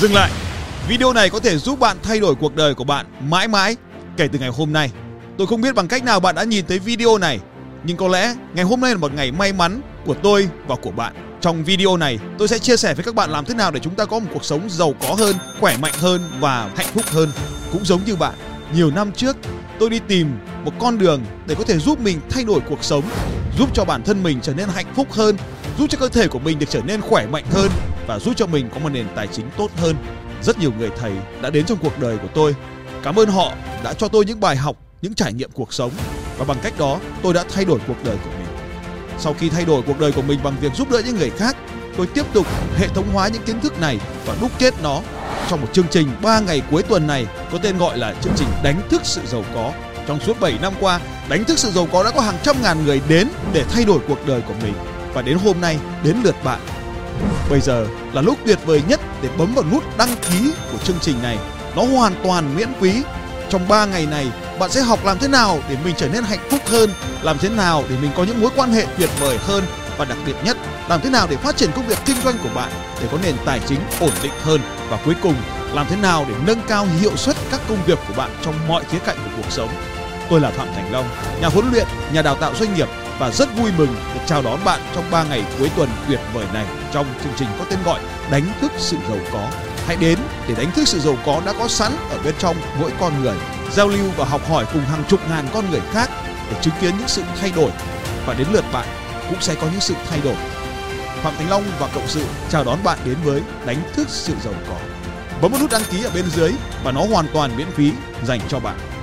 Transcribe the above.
Dừng lại. Video này có thể giúp bạn thay đổi cuộc đời của bạn mãi mãi kể từ ngày hôm nay. Tôi không biết bằng cách nào bạn đã nhìn thấy video này, nhưng có lẽ ngày hôm nay là một ngày may mắn của tôi và của bạn. Trong video này, tôi sẽ chia sẻ với các bạn làm thế nào để chúng ta có một cuộc sống giàu có hơn, khỏe mạnh hơn và hạnh phúc hơn. Cũng giống như bạn, nhiều năm trước tôi đi tìm một con đường để có thể giúp mình thay đổi cuộc sống, giúp cho bản thân mình trở nên hạnh phúc hơn, giúp cho cơ thể của mình được trở nên khỏe mạnh hơn và giúp cho mình có một nền tài chính tốt hơn. Rất nhiều người thầy đã đến trong cuộc đời của tôi. Cảm ơn họ đã cho tôi những bài học, những trải nghiệm cuộc sống và bằng cách đó tôi đã thay đổi cuộc đời của mình. Sau khi thay đổi cuộc đời của mình bằng việc giúp đỡ những người khác, tôi tiếp tục hệ thống hóa những kiến thức này và đúc kết nó trong một chương trình 3 ngày cuối tuần này có tên gọi là chương trình đánh thức sự giàu có. Trong suốt 7 năm qua, đánh thức sự giàu có đã có hàng trăm ngàn người đến để thay đổi cuộc đời của mình và đến hôm nay đến lượt bạn. Bây giờ là lúc tuyệt vời nhất để bấm vào nút đăng ký của chương trình này. Nó hoàn toàn miễn phí. Trong 3 ngày này, bạn sẽ học làm thế nào để mình trở nên hạnh phúc hơn, làm thế nào để mình có những mối quan hệ tuyệt vời hơn và đặc biệt nhất, làm thế nào để phát triển công việc kinh doanh của bạn để có nền tài chính ổn định hơn và cuối cùng, làm thế nào để nâng cao hiệu suất các công việc của bạn trong mọi khía cạnh của cuộc sống. Tôi là Phạm Thành Long, nhà huấn luyện, nhà đào tạo doanh nghiệp và rất vui mừng được chào đón bạn trong 3 ngày cuối tuần tuyệt vời này trong chương trình có tên gọi Đánh thức sự giàu có. Hãy đến để đánh thức sự giàu có đã có sẵn ở bên trong mỗi con người, giao lưu và học hỏi cùng hàng chục ngàn con người khác để chứng kiến những sự thay đổi và đến lượt bạn cũng sẽ có những sự thay đổi. Phạm Thành Long và cộng sự chào đón bạn đến với đánh thức sự giàu có. Bấm một nút đăng ký ở bên dưới và nó hoàn toàn miễn phí dành cho bạn.